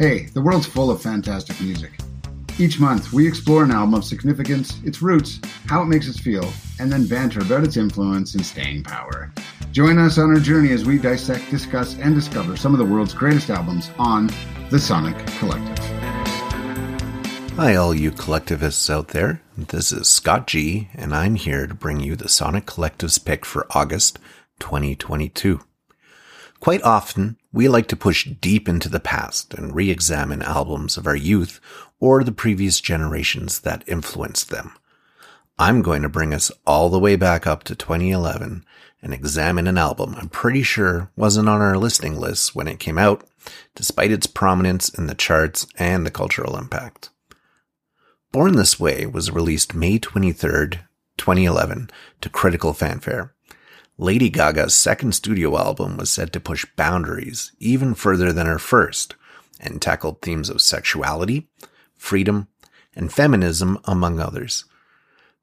Hey, the world's full of fantastic music. Each month, we explore an album of significance, its roots, how it makes us feel, and then banter about its influence and staying power. Join us on our journey as we dissect, discuss, and discover some of the world's greatest albums on The Sonic Collective. Hi, all you collectivists out there. This is Scott G, and I'm here to bring you the Sonic Collective's pick for August 2022. Quite often, we like to push deep into the past and re-examine albums of our youth or the previous generations that influenced them. I'm going to bring us all the way back up to 2011 and examine an album I'm pretty sure wasn't on our listening list when it came out, despite its prominence in the charts and the cultural impact. Born This Way was released May 23rd, 2011 to critical fanfare Lady Gaga's second studio album was said to push boundaries even further than her first and tackled themes of sexuality, freedom, and feminism, among others.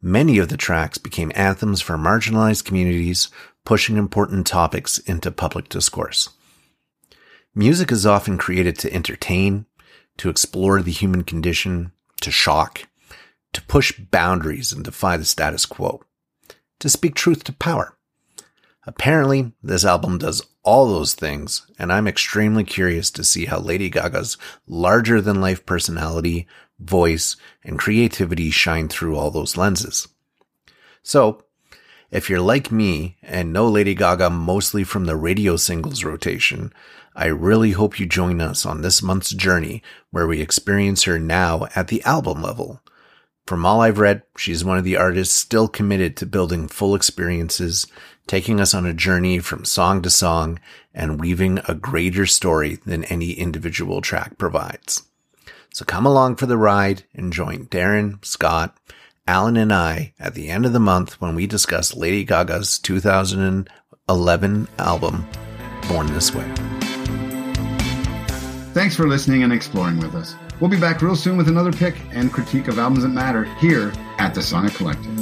Many of the tracks became anthems for marginalized communities, pushing important topics into public discourse. Music is often created to entertain, to explore the human condition, to shock, to push boundaries and defy the status quo, to speak truth to power. Apparently, this album does all those things, and I'm extremely curious to see how Lady Gaga's larger than life personality, voice, and creativity shine through all those lenses. So, if you're like me and know Lady Gaga mostly from the radio singles rotation, I really hope you join us on this month's journey where we experience her now at the album level. From all I've read, she's one of the artists still committed to building full experiences taking us on a journey from song to song and weaving a greater story than any individual track provides. So come along for the ride and join Darren, Scott, Alain, and I at the end of the month when we discuss Lady Gaga's 2011 album, Born This Way. Thanks for listening and exploring with us. We'll be back real soon with another pick and critique of albums that matter here at the Sonic Collective.